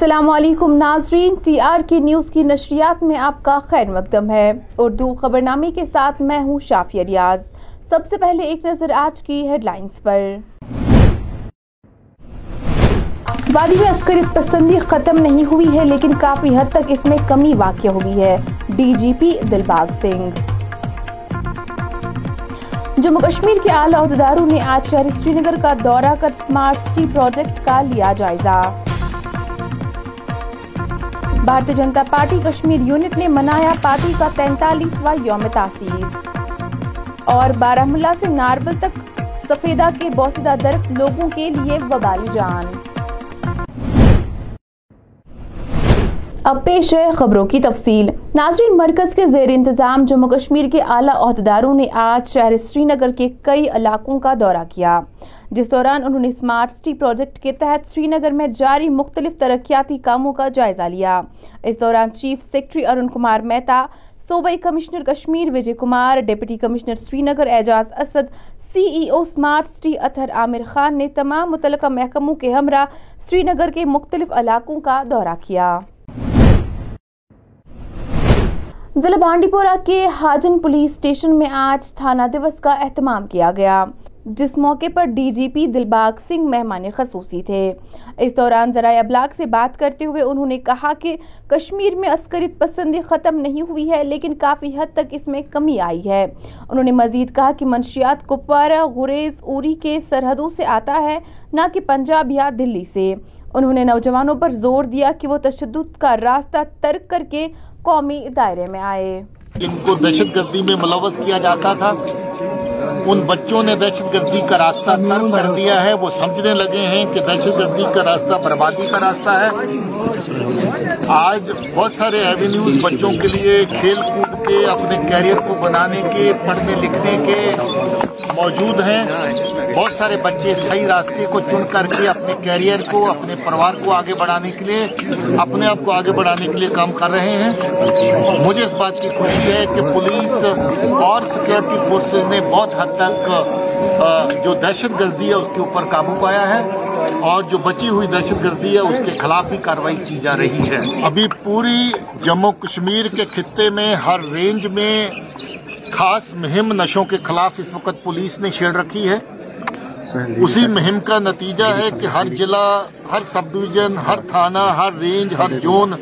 السلام علیکم، ناظرین، ٹی آر کی نیوز کی نشریات میں آپ کا خیر مقدم ہے۔ اردو خبرنامے کے ساتھ میں ہوں شافیہ ریاض۔ سب سے پہلے ایک نظر آج کی ہیڈ لائنز پر۔ وادی میں عسکریت پسندی ختم نہیں ہوئی ہے، لیکن کافی حد تک اس میں کمی واقع ہوئی ہے۔ D G P Dilbagh Singh. Jammu Kashmir کے اعلی عہدیداروں نے آج شہر سری نگر کا دورہ کر سمارٹ سٹی پروجیکٹ کا لیا جائزہ۔ بھارتی جنتا پارٹی کشمیر یونٹ نے منایا پارٹی کا تینتالیسواں یوم تاسیس۔ اور بارہ ملا سے ناربل تک سفیدہ کے بوسیدہ درخت لوگوں کے لیے وبالی جان۔ اب پیش ہے خبروں کی تفصیل۔ ناظرین، مرکز کے زیر انتظام جموں کشمیر کے اعلیٰ عہدیداروں نے آج شہر سری نگر کے کئی علاقوں کا دورہ کیا۔ جس دوران انہوں نے سمارٹ سٹی پروجیکٹ کے تحت سری نگر میں جاری مختلف ترقیاتی کاموں کا جائزہ لیا۔ اس دوران چیف سیکٹری ارون کمار مہتا، صوبائی commissioner Kashmir Vijay Kumar, deputy commissioner Srinagar Ejaz Asad, C E O smart city Athar Aamir Khan نے تمام متعلقہ محکموں کے ہمراہ سری نگر کے مختلف علاقوں کا دورہ کیا۔ ضلع بانڈی پورہ کے حاجن پولیس اسٹیشن میں آج تھانہ دیوس کا اہتمام کیا گیا، جس موقع پر D G P Dilbagh Singh مہمان خصوصی تھے۔ اس دوران ذرائع ابلاغ سے بات کرتے ہوئے انہوں نے کہا کہ کشمیر میں عسکریت پسندی ختم نہیں ہوئی ہے، لیکن کافی حد تک اس میں کمی آئی ہے۔ انہوں نے مزید کہا کہ منشیات کپوارہ، غریز، اوری کے سرحدوں سے آتا ہے، نہ کہ پنجاب یا دلی سے۔ انہوں نے نوجوانوں پر زور دیا کہ وہ تشدد کا راستہ ترک کر کے قومی دائرے میں آئے۔ جن کو دہشت گردی میں ملوث کیا جاتا تھا، ان بچوں نے دہشت گردی کا راستہ ترک کر دیا ہے۔ وہ سمجھنے لگے ہیں کہ دہشت گردی کا راستہ بربادی کا راستہ ہے۔ آج بہت سارے ایوینیوز بچوں کے لیے کھیل کود کے، اپنے کیریئر کو بنانے کے، پڑھنے لکھنے کے موجود ہیں۔ بہت سارے بچے صحیح راستے کو چن کر کے اپنے کیریئر کو، اپنے پروار کو آگے بڑھانے کے لیے، اپنے آپ کو آگے بڑھانے کے لیے کام کر رہے ہیں۔ مجھے اس بات کی خوشی ہے کہ پولیس اور سیکورٹی فورسز نے بہت حد تک جو دہشت گردی ہے، اس کے اوپر قابو پایا ہے۔ اور جو بچی ہوئی دہشت گردی ہے، اس کے خلاف بھی کاروائی کی جا رہی ہے۔ ابھی پوری جموں کشمیر کے خطے میں، ہر رینج میں خاص مہم نشوں کے خلاف اس وقت پولیس نے شیئر رکھی ہے۔ اسی مہم کا نتیجہ ہے کہ ہر ضلع ہر سب ڈویژن ہر تھانہ ہر رینج ہر زون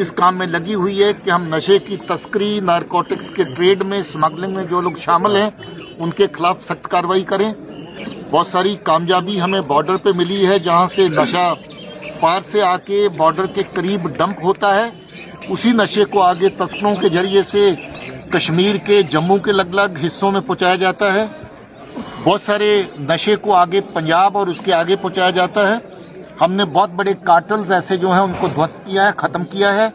اس کام میں لگی ہوئی ہے کہ ہم نشے کی تسکری نارکوٹکس کے ٹریڈ میں اسمگلنگ میں جو لوگ شامل ہیں ان کے خلاف سخت کاروائی کریں۔ بہت ساری کامیابی ہمیں بارڈر پہ ملی ہے جہاں سے نشہ پار سے آ کے بارڈر کے قریب ڈمپ ہوتا ہے۔ اسی نشے کو آگے تسکروں کے ذریعے سے کشمیر کے جموں کے لگ لگ حصوں میں پہنچایا جاتا ہے۔ بہت سارے نشے کو آگے پنجاب اور اس کے آگے پہنچایا جاتا ہے۔ ہم نے بہت بڑے کارٹلز ایسے جو ہیں ان کو دھوست کیا ہے ختم کیا ہے۔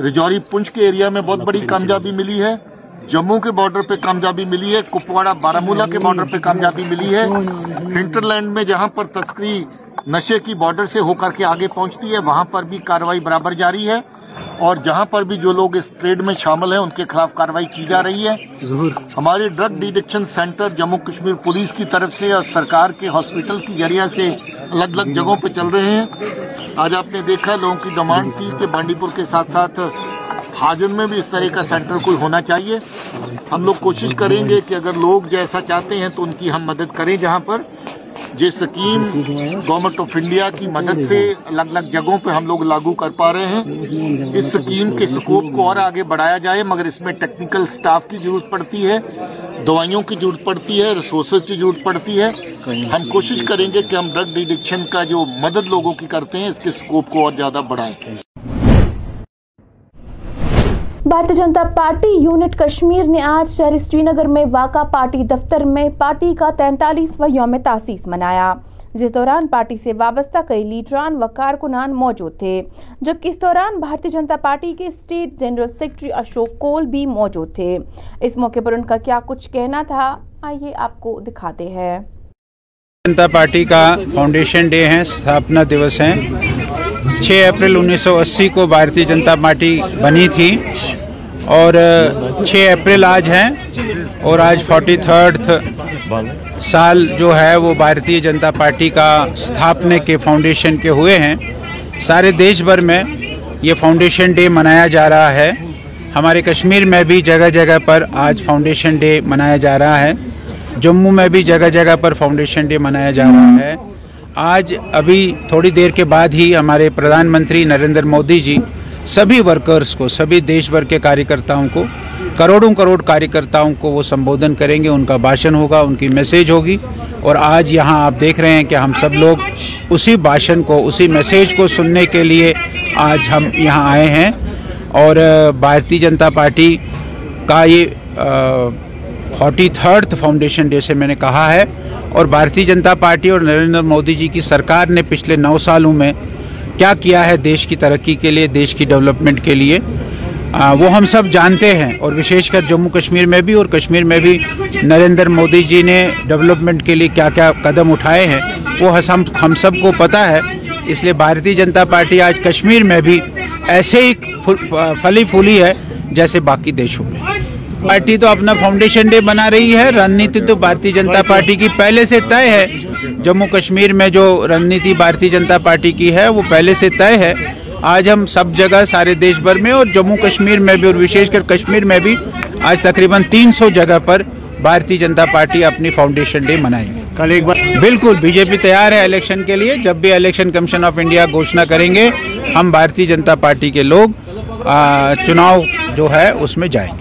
رجوری پنچ کے ایریا میں بہت بڑی کامیابی ملی ہے۔ جموں کے بارڈر پہ کامیابی ملی ہے کپواڑہ بارہ کے بارڈر پہ کامیابی ملی ہے۔ ہنٹرلینڈ میں جہاں پر تسکری نشے کی بارڈر سے ہو کر کے آگے پہنچتی ہے وہاں پر بھی کاروائی برابر جاری ہے۔ اور جہاں پر بھی جو لوگ اس ٹریڈ میں شامل ہیں ان کے خلاف کاروائی کی جا رہی ہے۔ ہماری drug deaddiction centre Jammu Kashmir police کی طرف سے اور سرکار کے ہاسپٹل کی ذریعہ سے الگ الگ جگہوں پہ چل رہے ہیں۔ آج آپ نے دیکھا لوگوں کی ڈیمانڈ تھی کہ بانڈی پور کے ساتھ ساتھ حاجن میں بھی اس طرح کا سینٹر کوئی ہونا چاہیے۔ ہم لوگ کوشش کریں گے کہ اگر لوگ جیسا چاہتے ہیں تو ان کی ہم مدد کریں جہاں پر۔ یہ سکیم گورنمنٹ آف انڈیا کی مدد سے الگ الگ جگہوں پہ ہم لوگ لاگو کر پا رہے ہیں۔ اس سکیم کے سکوپ کو اور آگے بڑھایا جائے، مگر اس میں ٹیکنیکل سٹاف کی ضرورت پڑتی ہے، دوائیوں کی ضرورت پڑتی ہے ریسورسز کی ضرورت پڑتی ہے۔ ہم کوشش کریں گے کہ ہم ڈرگ ڈیڈکشن کا جو مدد لوگوں کی کرتے ہیں، اس کے سکوپ کو اور زیادہ بڑھائیں۔ بھارتی جنتا پارٹی یونٹ کشمیر نے آج شہر سری نگر میں واقع پارٹی دفتر میں پارٹی کا تینتالیسواں یوم تاسیس منایا۔ جس دوران پارٹی سے وابستہ کئی لیڈران و کارکنان موجود تھے، جبکہ اس دوران بھارتی جنتا پارٹی کے state general secretary Ashok Kaul بھی موجود تھے۔ اس موقع پر ان کا کیا کچھ کہنا تھا، آئیے آپ کو دکھاتے ہیں۔ جنتا پارٹی کا فاؤنڈیشن ڈے ہے ستھاپنا دیوس ہے چھ اپریل انیس سو اسی کو بھارتی جنتا پارٹی بنی تھی۔ اور چھ اپریل آج ہیں اور آج فورٹی تھرڈ سال جو ہے وہ بھارتیہ جنتا پارٹی کا استھاپنے کے فاؤنڈیشن کے ہوئے ہیں۔ سارے دیش بھر میں یہ فاؤنڈیشن ڈے منایا جا رہا ہے۔ ہمارے کشمیر میں بھی جگہ جگہ پر آج فاؤنڈیشن ڈے منایا جا رہا ہے۔ جموں میں بھی جگہ جگہ پر فاؤنڈیشن ڈے منایا جا رہا ہے۔ آج ابھی تھوڑی دیر کے بعد ہی ہمارے پردھان منتری نریندر مودی جی سبھی ورکرز کو، سبھی دیش بھر کے کاریہ کرتاؤں کو، کروڑوں کروڑ کاریہ کرتاؤں کو وہ سمبودھن کریں گے، ان کا بھاشن ہوگا، ان کی میسیج ہوگی۔ اور آج یہاں آپ دیکھ رہے ہیں کہ ہم سب لوگ اسی بھاشن کو، اسی میسیج کو سننے کے لیے آج ہم یہاں آئے ہیں۔ اور بھارتی جنتا پارٹی کا یہ فورٹی تھرڈ فاؤنڈیشن ڈے سے میں نے کہا ہے۔ اور بھارتی جنتا پارٹی اور نریندر مودی جی کی سرکار نے پچھلے نو سالوں میں کیا کیا ہے دیش کی ترقی کے لیے، دیش کی ڈیولپمنٹ کے لیے؟ وہ ہم سب جانتے ہیں اور وشیش کر جموں کشمیر میں بھی اور کشمیر میں بھی نریندر مودی جی نے ڈیولپمنٹ کے لیے کیا کیا قدم اٹھائے ہیں، وہ ہم سب کو پتہ ہے۔ اس لیے بھارتی جنتا پارٹی آج کشمیر میں بھی ایسے ہی پھلی پھولی ہے جیسے باقی دیشوں میں۔ پارٹی تو اپنا فاؤنڈیشن ڈے بنا رہی ہے۔ رننیتی تو بھارتی جنتا پارٹی کی پہلے سے طے ہے۔ جموں کشمیر میں جو رننیتی بھارتی جنتا پارٹی کی ہے وہ پہلے سے طے ہے۔ آج ہم سب جگہ سارے دیش بھر میں اور جموں کشمیر میں بھی اور وشیش کر کشمیر میں بھی آج تقریباً تین سو جگہ پر بھارتی جنتا پارٹی اپنی فاؤنڈیشن ڈے منائے گی کل ایک بار بالکل بی جے پی تیار ہے الیکشن کے لیے۔ جب بھی الیکشن کمیشن آف انڈیا گھوشنا کریں گے ہم بھارتی جنتا پارٹی کے لوگ چناؤ جو ہے اس میں جائیں گے۔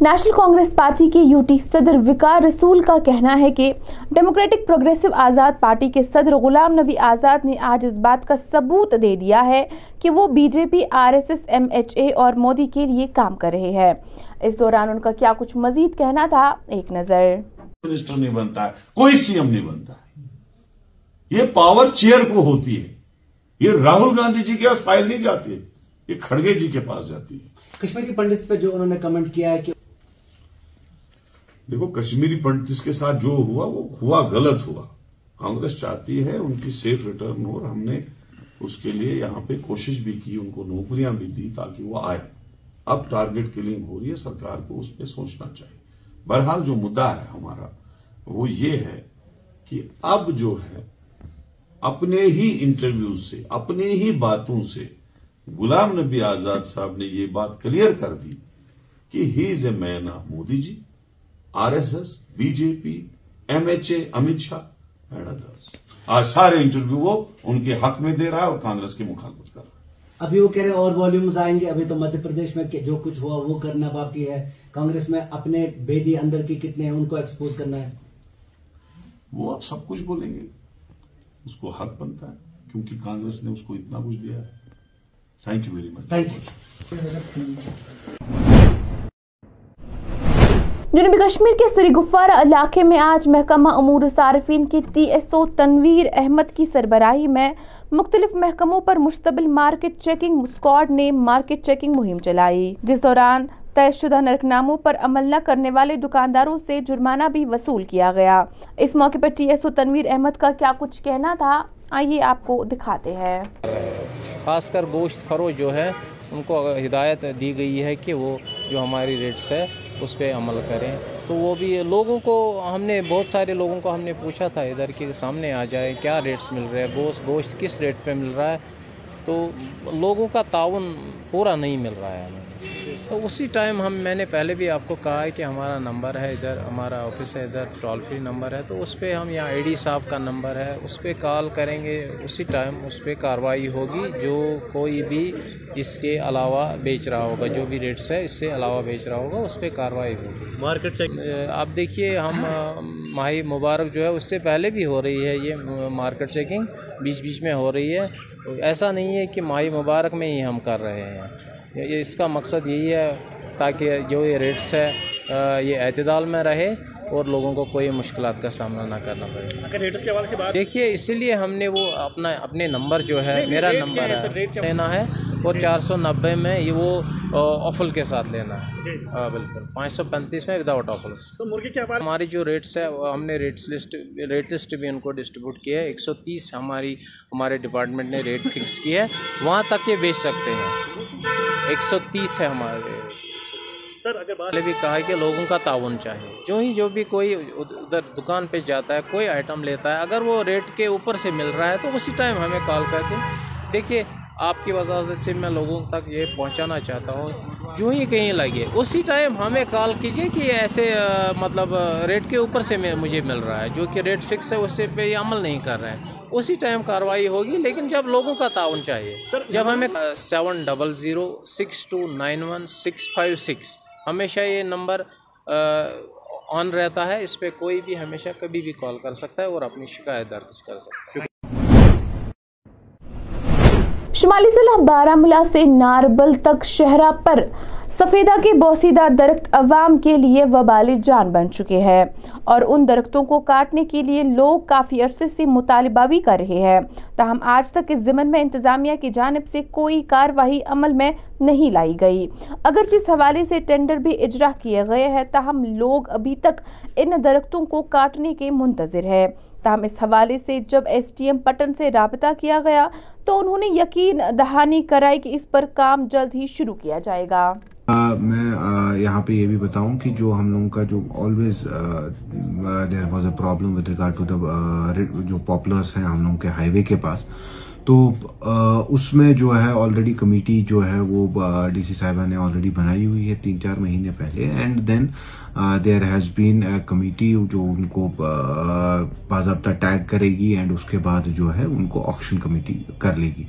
نیشنل کانگریس پارٹی کے یوٹی صدر وکار رسول کا کہنا ہے کہ ڈیموکریٹک پروگریسو آزاد پارٹی کے صدر غلام نبی آزاد نے آج اس بات کا ثبوت دے دیا ہے کہ وہ B J P R S S M H A اور مودی کے لیے کام کر رہے ہیں اس دوران ان کا کیا کچھ مزید کہنا تھا ایک نظر منسٹر نہیں بنتا ہے کوئی سی ایم نہیں بنتا ہے یہ پاور چیئر کو ہوتی ہے یہ راہل گاندھی جی کے پاس فائل نہیں جاتی ہے یہ کھڑگے جی کے پاس جاتی ہے۔ کشمیری پنڈت پہ جو انہوں نے کمنٹ کیا ہے کہ دیکھو کشمیری پنڈت کے ساتھ جو ہوا وہ ہوا غلط ہوا۔ کانگریس چاہتی ہے ان کی سیف ریٹرن ہو اور ہم نے اس کے لیے یہاں پہ کوشش بھی کی ان کو نوکریاں بھی دی تاکہ وہ آئے۔ اب ٹارگٹ کلنگ ہو رہی ہے سرکار کو اس پہ سوچنا چاہیے۔ بہرحال جو مدعا ہے ہمارا وہ یہ ہے کہ اب جو ہے اپنے ہی انٹرویو سے اپنی ہی باتوں سے غلام نبی آزاد صاحب نے یہ بات کلیئر کر دی کہ he is a man of Modi ji R S S B J P M H A Amit Shah آج سارے انٹرویو وہ ان کے حق میں دے رہا ہے اور کانگریس کی مخالفت کر رہا ہے۔ ابھی وہ کہہ رہے اور والیومز آئیں گے۔ ابھی تو مدھیہ پردیش میں جو کچھ ہوا وہ کرنا باقی ہے۔ کانگریس میں اپنے بیدی اندر کی کتنے ہیں ان کو ایکسپوز کرنا ہے۔ وہ اب سب کچھ بولیں گے۔ اس کو حق بنتا ہے کیونکہ کانگریس نے اس کو اتنا کچھ دیا ہے۔ Thank you very much thank you جنوبی کشمیر کے سری گفوارہ علاقے میں آج محکمہ امور صارفین کی T S O Tanvir Ahmad کی سربراہی میں مختلف محکموں پر مشتبل مارکیٹ چیکنگ اسکواڈ نے مارکیٹ چیکنگ مہم چلائی جس دوران طے شدہ نرک ناموں پر عمل نہ کرنے والے دکانداروں سے جرمانہ بھی وصول کیا گیا۔ اس موقع پر T S O Tanvir Ahmad کا کیا کچھ کہنا تھا؟ آئیے آپ کو دکھاتے ہیں۔ خاص کر گوشت فروش جو ہے، ان کو ہدایت دی گئی ہے کہ وہ جو ہماری ریٹس ہے، اس پہ عمل کریں۔ تو وہ بھی لوگوں کو، ہم نے بہت سارے لوگوں کو ہم نے پوچھا تھا، ادھر کے سامنے آ جائے، کیا ریٹس مل رہے ہیں؟ گوشت گوشت کس ریٹ پہ مل رہا ہے؟ تو لوگوں کا تعاون پورا نہیں مل رہا ہے ہمیں۔ تو اسی ٹائم ہم میں نے پہلے بھی آپ کو کہا ہے کہ ہمارا نمبر ہے ادھر ہمارا آفس ہے ادھر ٹول فری نمبر ہے تو اس پہ ہم یہاں اے ڈی صاحب کا نمبر ہے اس پہ کال کریں گے اسی ٹائم اس پہ کارروائی ہوگی جو کوئی بھی اس کے علاوہ بیچ رہا ہوگا جو بھی ریٹس ہے اس سے علاوہ بیچ رہا ہوگا اس پہ کارروائی ہوگی۔ مارکیٹ آپ دیکھیے ہم ماہی مبارک جو ہے اس سے پہلے بھی ہو رہی ہے یہ مارکیٹ چیکنگ بیچ بیچ میں ہو رہی ہے۔ ایسا نہیں ہے کہ ماہی مبارک میں ہی ہم کر رہے ہیں۔ یہ اس کا مقصد یہی ہے تاکہ جو یہ ریٹس ہے یہ اعتدال میں رہے اور لوگوں کو کوئی مشکلات کا سامنا نہ کرنا پڑے۔ دیکھیے اسی لیے ہم نے وہ اپنا اپنے نمبر جو ہے میرا نمبر ہے لینا ہے اور چار سو نبے میں یہ وہ آفل کے ساتھ لینا ہے۔ ہاں بالکل۔ پانچ سو پینتیس میں وداؤٹ آفلس ہماری جو ریٹس ہے ہم نے ریٹس لسٹ ریٹ لسٹ بھی ان کو ڈسٹریبیوٹ کیا ہے۔ ایک سو تیس ہماری ہمارے ڈپارٹمنٹ نے ریٹ فکس کی ہے۔ وہاں تک یہ بیچ سکتے ہیں۔ ایک سو تیس ہے ہمارے۔ سر اگر بھی کہا ہے کہ لوگوں کا تعاون چاہیے جو ہی جو بھی کوئی ادھر دکان پہ جاتا ہے کوئی آئٹم لیتا ہے اگر وہ ریٹ کے اوپر سے مل رہا ہے تو اسی ٹائم ہمیں کال کر دیں دیکھیے آپ کی وضاحت سے میں لوگوں تک یہ پہنچانا چاہتا ہوں۔ جو ہی کہیں لگے۔ اسی ٹائم ہمیں کال کیجیے کہ ایسے مطلب ریٹ کے اوپر سے مجھے مل رہا ہے جو کہ ریٹ فکس ہے اس پہ یہ عمل نہیں کر رہے ہیں۔ اسی ٹائم کاروائی ہوگی لیکن جب لوگوں کا تعاون چاہیے جب ہمیں seven double zero six two nine one six five six ہمیشہ یہ نمبر آن رہتا ہے۔ اس پہ کوئی بھی ہمیشہ کبھی بھی کال کر سکتا ہے اور اپنی شکایت درج کر سکتا ہے۔ شمالی ضلع بارہ ملا سے ناربل تک شہرہ پر سفیدہ کے بوسیدہ درخت عوام کے لیے وبال جان بن چکے ہیں اور ان درختوں کو کاٹنے کے لیے لوگ کافی عرصے سے مطالبہ بھی کر رہے ہیں۔ تاہم، آج تک اس ضمن میں انتظامیہ کی جانب سے کوئی کاروائی عمل میں نہیں لائی گئی۔ اگر جس حوالے سے ٹینڈر بھی اجرا کیے گئے ہے تاہم، لوگ ابھی تک ان درختوں کو کاٹنے کے منتظر ہیں۔ تاہم اس حوالے سے جب ایس ٹی ایم پٹن سے رابطہ کیا گیا تو انہوں نے یقین دہانی کرائی کہ اس پر کام جلد ہی شروع کیا جائے گا۔ میں یہاں پہ یہ بھی بتاؤں کہ جو ہم لوگوں کا جو always there was a problem with regard to the جو پاپولرس ہیں ہم لوگوں کے ہائی وے کے پاس تو اس میں جو ہے آلریڈی کمیٹی جو ہے وہ ڈی سی صاحبہ نے آلریڈی بنائی ہوئی ہے تین چار مہینے پہلے and then there has been committee جو ان کو باضابطہ ٹیگ کرے گی اینڈ اس کے بعد جو ہے ان کو آکشن کمیٹی کر لے گی۔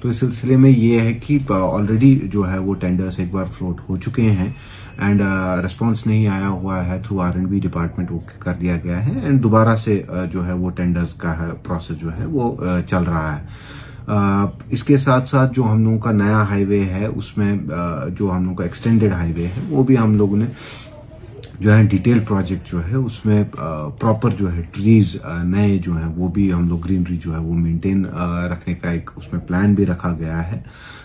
تو اس سلسلے میں یہ ہے کہ آلریڈی جو ہے وہ ٹینڈرس ایک بار فلوٹ ہو چکے ہیں۔ اینڈ ریسپانس uh, نہیں آیا ہوا ہے through R and B department وہ کر دیا گیا ہے. اینڈ دوبارہ سے uh, جو ہے وہ ٹینڈرز کا پروسیس جو ہے وہ uh, چل رہا ہے. اس کے ساتھ ساتھ جو ہم لوگوں کا نیا ہائی وے ہے، اس میں جو ہم لوگوں کا ایکسٹینڈیڈ ہائی وے ہے، وہ بھی ہم لوگوں نے جو ہے ڈیٹیل پروجیکٹ جو ہے، اس میں پراپر جو ہے ٹریز نئے جو ہیں، وہ بھی ہم لوگ گرینری جو ہے وہ مینٹین رکھنے کا ایک اس میں پلان بھی رکھا گیا ہے.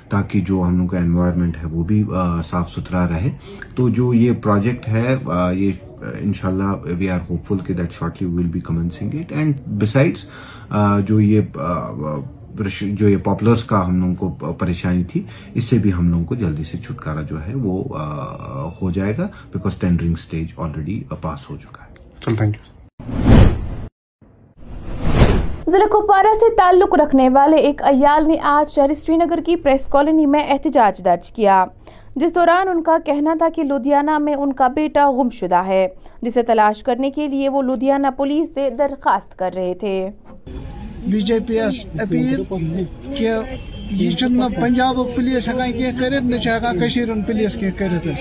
تاکہ جو ہم لوگ کا انوائرمنٹ ہے وہ بھی صاف ستھرا رہے۔ تو جو یہ پروجیکٹ ہے یہ انشاءاللہ وی آر ہوپ فل کہ that shortly will be commencing it and besides جو یہ جو یہ پاپولرس کا ہم لوگوں کو پریشانی تھی، اس سے بھی ہم لوگوں کو جلدی سے چھٹکارا جو ہے وہ ہو جائے گا because tendering stage already pass ہو چکا ہے۔ تھینک یو ضلع کپوارہ سے تعلق رکھنے والے ایک ایال نے آج شہر سری نگر کی پریس کالونی میں احتجاج درج کیا، جس دوران ان کا کہنا تھا کہ لدھیانہ میں ان کا بیٹا گم شدہ ہے، جسے تلاش کرنے کے لیے وہ لدھیانہ پولیس سے درخواست کر رہے تھے۔ بی جے پی اپیل کہ یہ پنجاب پولیس ہکان کی کرت نہ چھ پولیس کی کرت یہ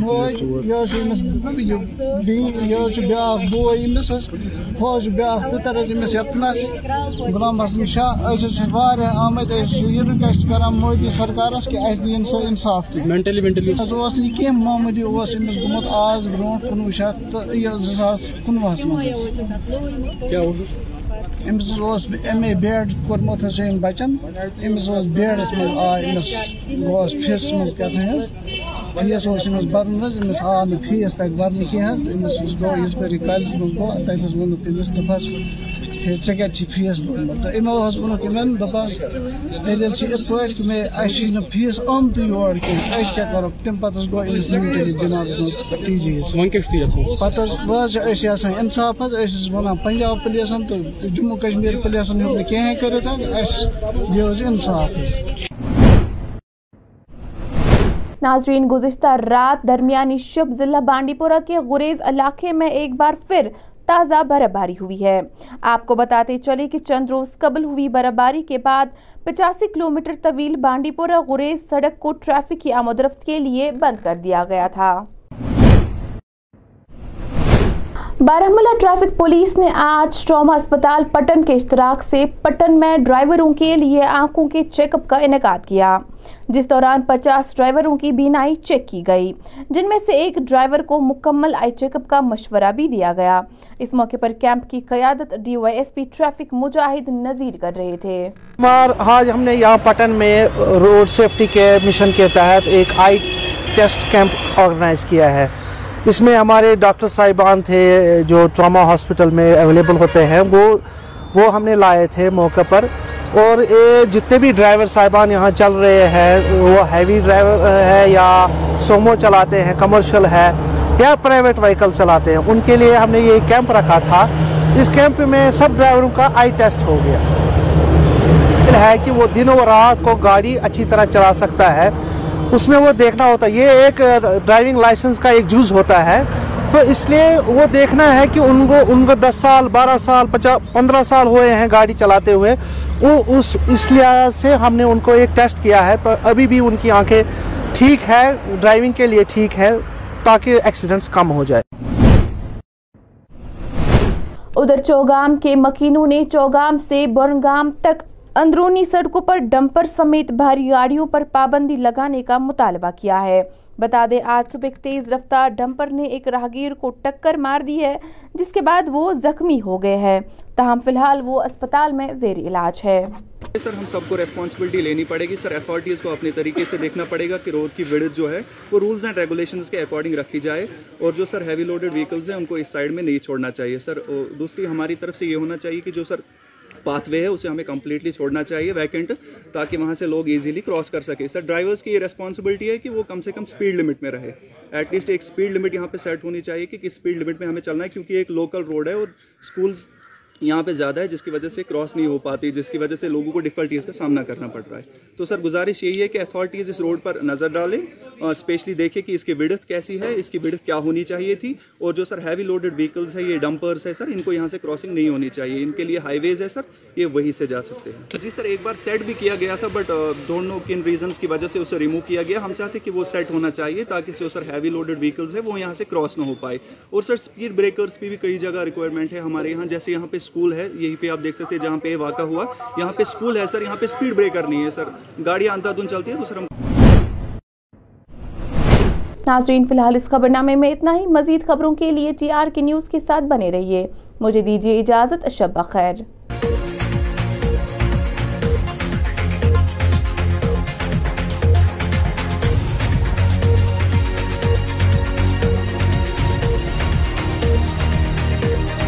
موج یہ مطلب یہ بیا امس اس بیا پتر امس یتنس غلام حسن شاہ۔ اس آمد یہ ریکویسٹ مودی سرکار کہ اہس دین سو انصاف کی منٹلی اس امس گمت آز یہ أمس اوس اے بیڈ کورمت حظ بچن أمس اوس بیڈس مز آو أمس گوس پھرس مز کتھان حظ ویس برن حس آو نا فیس تک برن کھینس گو ہسپری کالج من گو تس ووک تمس دس ہے ٹھیک فیس بوتھ امو ووک دس دلیل ات پہ کہ میں اہم فیس آمت یور کھیل کرو تم پہ گو امس دماغس مجھے پتہ بہت انصاف حضرت ونان پنجاب پلیسن تو جموں کشمیر پلیسن ہوں کہیں کرت انصاف ناظرین، گزشتہ رات درمیانی شب ضلع بانڈی پورہ کے غریز علاقے میں ایک بار پھر تازہ برباری ہوئی ہے۔ آپ کو بتاتے چلے کہ چند روز قبل ہوئی برباری کے بعد پچاسی کلومیٹر طویل بانڈی پورہ غریز سڑک کو ٹریفک کی آمد رفت کے لیے بند کر دیا گیا تھا۔ بارہملہ ٹریفک پولیس نے آج ٹراما اسپتال پٹن کے اشتراک سے پٹن میں ڈرائیوروں کے لیے آنکھوں کے چیک اپ کا انعقاد کیا۔ جس دوران پچاس ڈرائیوروں کی بینائی چیک کی گئی، جن میں سے ایک ڈرائیور کو مکمل آئی چیک اپ کا مشورہ بھی دیا گیا۔ اس موقع پر کیمپ کی قیادت D Y S P traffic Mujahid Nazir کر رہے تھے۔ آج ہم نے یہاں پٹن میں روڈ سیفٹی کے مشن کے تحت ایک آئی ٹیسٹ کیمپ آرگنائز کیا ہے۔ اس میں ہمارے ڈاکٹر صاحبان تھے جو ٹراما ہاسپٹل میں اویلیبل ہوتے ہیں، وہ وہ ہم نے لائے تھے موقع پر۔ اور یہ جتنے بھی ڈرائیور صاحبان یہاں چل رہے ہیں، وہ ہیوی ڈرائیور ہے یا سومو چلاتے ہیں کمرشل ہے یا پرائیویٹ وہیکل چلاتے ہیں، ان کے لیے ہم نے یہ کیمپ رکھا تھا۔ اس کیمپ میں سب ڈرائیوروں کا آئی ٹیسٹ ہو گیا۔ ہے کہ وہ دن و رات کو گاڑی اچھی طرح چلا سکتا ہے۔ اس میں وہ دیکھنا ہوتا ہے یہ ایک ڈرائیونگ لائسنس کا ایک جوز ہوتا ہے۔ تو اس لیے وہ دیکھنا ہے کہ ان کو ان کو دس سال، بارہ سال، پچا، پندرہ سال ہوئے ہیں گاڑی چلاتے ہوئے۔ وہ اس اس لحاظ سے ہم نے ان کو ایک ٹیسٹ کیا ہے تو ابھی بھی ان کی آنکھیں ٹھیک ہے ڈرائیونگ کے لیے ٹھیک ہے تاکہ ایکسیڈنٹس کم ہو جائے۔ ادھر چوگام کے مکینوں نے چوگام سے برنگام تک اندرونی سڑکوں پر ڈمپر سمیت بھاری گاڑیوں پر پابندی لگانے کا مطالبہ کیا ہے۔ بتا دے آج صبح ایک تیز رفتار ڈمپر نے ایک راہگیر کو ٹکر مار دی ہے، جس کے بعد وہ زخمی ہو گئے ہیں۔ تاہم، فی الحال وہ اسپتال میں زیر علاج ہے۔ سر، ہم سب کو ریسپانسبلٹی لینی پڑے گی۔ سر اتھارٹیز کو اپنے طریقے سے دیکھنا پڑے گا کہ روڈ کی وڑت جو ہے، وہ رولز اینڈ ریگولیشنز کے اکارڈنگ رکھی جائے۔ اور جو سر ہیوی لوڈڈ ویکلز ہیں، ان کو اس سائڈ میں نہیں چھوڑنا چاہیے۔ سر دوسری ہماری طرف سے یہ ہونا چاہیے کہ جو سر پاتھ وے ہے اسے ہمیں کمپلیٹلی چھوڑنا چاہیے ویکنٹ تاکہ وہاں سے لوگ ایزیلی کراس کر سکے سر ڈرائیورس کی یہ ریسپانسبلٹی ہے کہ وہ کم سے کم سپیڈ لمٹ میں رہے ایٹ لیسٹ ایک سپیڈ لمٹ یہاں پہ سیٹ ہونی چاہیے کہ کس سپیڈ لمٹ میں ہمیں چلنا ہے کیونکہ ایک لوکل روڈ ہے اور اسکولز یہاں پہ زیادہ ہے، جس کی وجہ سے کراس نہیں ہو پاتی، جس کی وجہ سے لوگوں کو ڈفکلٹیز کا سامنا کرنا پڑ رہا ہے۔ تو سر، گزارش یہی ہے کہ اتھارٹیز اس روڈ پر نظر ڈالیں اسپیشلی دیکھیں کہ اس کی وڈت کیسی ہے، اس کی وڈت کیا ہونی چاہیے تھی، اور جو سر ہیوی لوڈڈ ویکلز ہے یہ ڈمپرس ہے سر، ان کو یہاں سے کراسنگ نہیں ہونی چاہیے۔ ان کے لیے ہائی ویز ہے سر، یہ وہی سے جا سکتے ہیں۔ جی سر، ایک بار سیٹ بھی کیا گیا تھا بٹ ڈونٹ نو کن ریزنس کی وجہ سے اسے ریموو کیا گیا۔ ہم چاہتے کہ وہ سیٹ ہونا چاہیے، تاکہ جو سر ہیوی لوڈڈ ویکلز ہے وہ یہاں سے کراس نہ ہو پائے۔ اور سر اسپیڈ بریکرس بھی کئی جگہ ریکوائرمنٹ ہے ہمارے یہاں، جیسے یہاں پہ اسکول ہے، یہی پہ آپ دیکھ سکتے ہیں جہاں پہ واقع ہوا۔ یہاں پہ اسکول ہے سر، یہاں پہ اسپیڈ بریکر نہیں ہے سر۔ گاڑیاں اندھا چلتی ہے تو سر ہم ناظرین فی الحال اس خبر نامے میں اتنا ہی۔ مزید خبروں کے لیے ٹی آر کے نیوز کے ساتھ بنے رہیے۔ مجھے دیجیے اجازت، شب بخیر۔